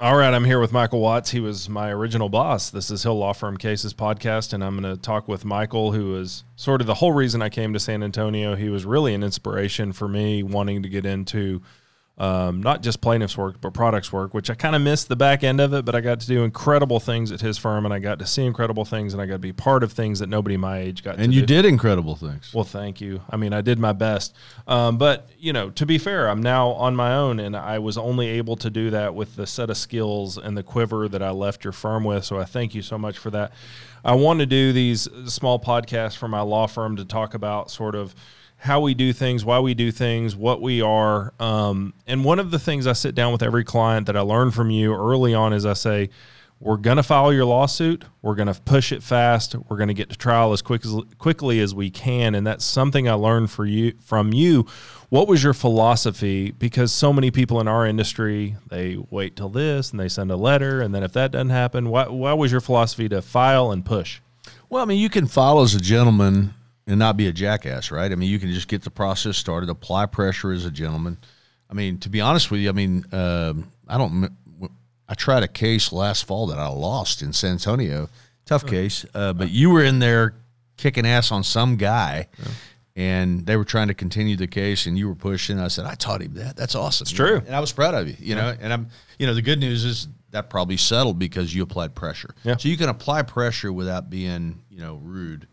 All right, I'm here with Michael Watts. He was my original boss. This is Hill Law Firm Cases podcast, and I'm going to talk with Michael, who is sort of the whole reason I came to San Antonio. He was really an inspiration for me wanting to get into um, not just plaintiff's work, but products work, which I kind of missed the back end of it, but I got to do incredible things at his firm and I got to see incredible things and I got to be part of things that nobody my age got to and you do. did incredible things. Well, thank you. I mean, I did my best. Um, but, you know, to be fair, I'm now on my own and I was only able to do that with the set of skills and the quiver that I left your firm with. So I thank you so much for that. I want to do these small podcasts for my law firm to talk about sort of how we do things, why we do things, what we are. Um, and one of the things I sit down with every client that I learn from you early on is I say, we're going to file your lawsuit. We're going to push it fast. We're going to get to trial as quick as quickly as we can, and that's something I learned for you from you. What was your philosophy? Because so many people in our industry they wait till this and they send a letter, and then if that doesn't happen, what was your philosophy to file and push? Well, I mean, you can file as a gentleman and not be a jackass, right? I mean, you can just get the process started, apply pressure as a gentleman. I mean, to be honest with you, I mean, uh, I don't. I tried a case last fall that I lost in San Antonio. Tough case, uh, but you were in there kicking ass on some guy, yeah. and they were trying to continue the case, and you were pushing. I said, "I taught him that. That's awesome." It's true, and I was proud of you. You know, and I'm. You know, the good news is that probably settled because you applied pressure. Yeah. So you can apply pressure without being, you know, rude.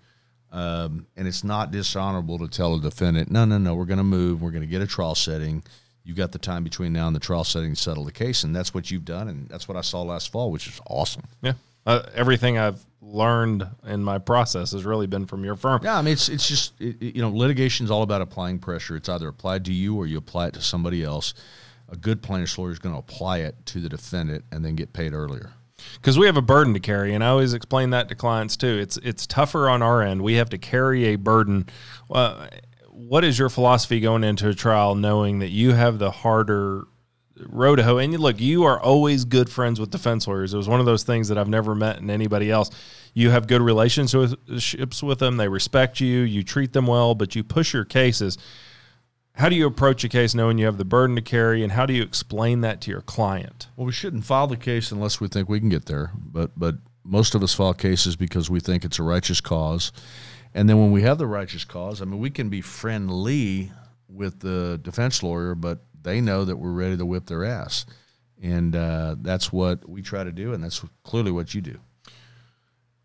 Um, and it's not dishonorable to tell a defendant, no, no, no, we're going to move. We're going to get a trial setting. You've got the time between now and the trial setting to settle the case, and that's what you've done, and that's what I saw last fall, which is awesome. Yeah, uh, everything I've learned in my process has really been from your firm. Yeah, I mean, it's it's just it, you know, litigation is all about applying pressure. It's either applied to you or you apply it to somebody else. A good plaintiff's lawyer is going to apply it to the defendant and then get paid earlier because we have a burden to carry, and I always explain that to clients too. It's it's tougher on our end. We have to carry a burden. Uh, what is your philosophy going into a trial, knowing that you have the harder road to hoe? And you, look, you are always good friends with defense lawyers. It was one of those things that I've never met in anybody else. You have good relationships with them. They respect you. You treat them well, but you push your cases how do you approach a case knowing you have the burden to carry and how do you explain that to your client well we shouldn't file the case unless we think we can get there but but most of us file cases because we think it's a righteous cause and then when we have the righteous cause i mean we can be friendly with the defense lawyer but they know that we're ready to whip their ass. And uh, that's what we try to do and that's clearly what you do.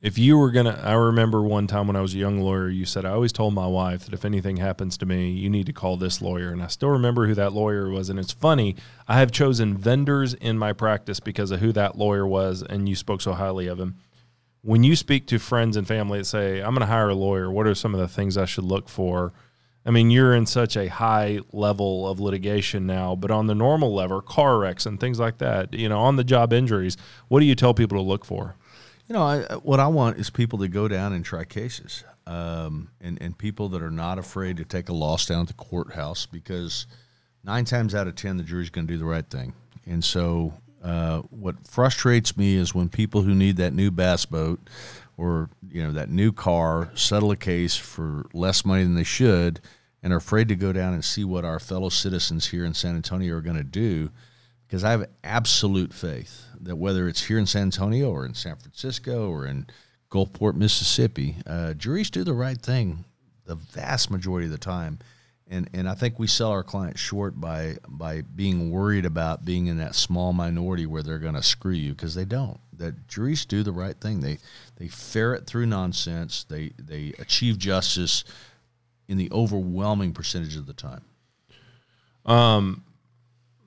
If you were gonna i remember one time when i was a young lawyer you said i always told my wife that if anything happens to me you need to call this lawyer. And i still remember who that lawyer was and it's funny i have chosen vendors in my practice because of who that lawyer was and you spoke so highly of him when you speak to friends and family that say i'm going to hire a lawyer. What are some of the things i should look for? I mean you're in such a high level of litigation now but on the normal level car wrecks and things like that you know on the job injuries what do you tell people to look for? You know, I, what I want is people to go down and try cases, um, and and people that are not afraid to take a loss down at the courthouse because nine times out of ten the jury's going to do the right thing. And so, uh, what frustrates me is when people who need that new bass boat or you know that new car settle a case for less money than they should and are afraid to go down and see what our fellow citizens here in San Antonio are going to do because I have absolute faith that whether it's here in San Antonio or in San Francisco or in Gulfport, Mississippi, uh, juries do the right thing the vast majority of the time. And, and I think we sell our clients short by by being worried about being in that small minority where they're going to screw you because they don't. That juries do the right thing. They they ferret through nonsense. They they achieve justice in the overwhelming percentage of the time. Um,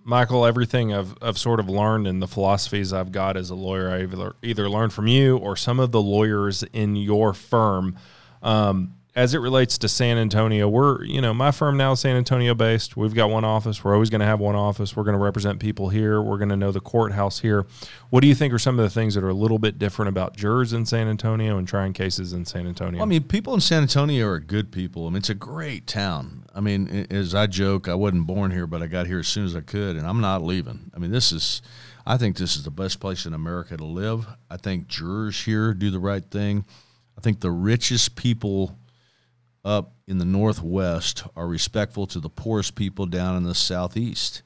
Michael, everything I've, I've sort of learned and the philosophies I've got as a lawyer, I either, either learned from you or some of the lawyers in your firm. Um, as it relates to San Antonio, we're, you know, my firm now is San Antonio based. We've got one office. We're always going to have one office. We're going to represent people here. We're going to know the courthouse here. What do you think are some of the things that are a little bit different about jurors in San Antonio and trying cases in San Antonio? Well, I mean, people in San Antonio are good people. I mean, it's a great town. I mean, as I joke, I wasn't born here, but I got here as soon as I could, and I'm not leaving. I mean, this is, I think this is the best place in America to live. I think jurors here do the right thing. I think the richest people up in the Northwest are respectful to the poorest people down in the Southeast.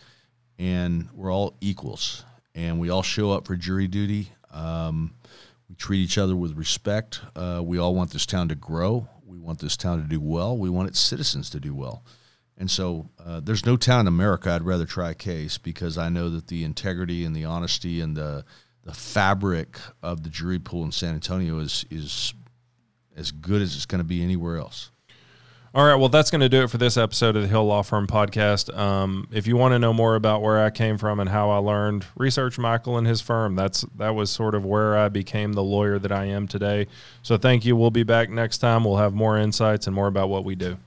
And we're all equals. And we all show up for jury duty. Um, we treat each other with respect. Uh, we all want this town to grow. We want this town to do well. We want its citizens to do well. And so uh, there's no town in America I'd rather try a case because I know that the integrity and the honesty and the the fabric of the jury pool in San Antonio is is as good as it's going to be anywhere else. All right, well, that's going to do it for this episode of the Hill Law Firm podcast. Um, if you want to know more about where I came from and how I learned, research Michael and his firm. That's that was sort of where I became the lawyer that I am today. So, thank you. We'll be back next time. We'll have more insights and more about what we do.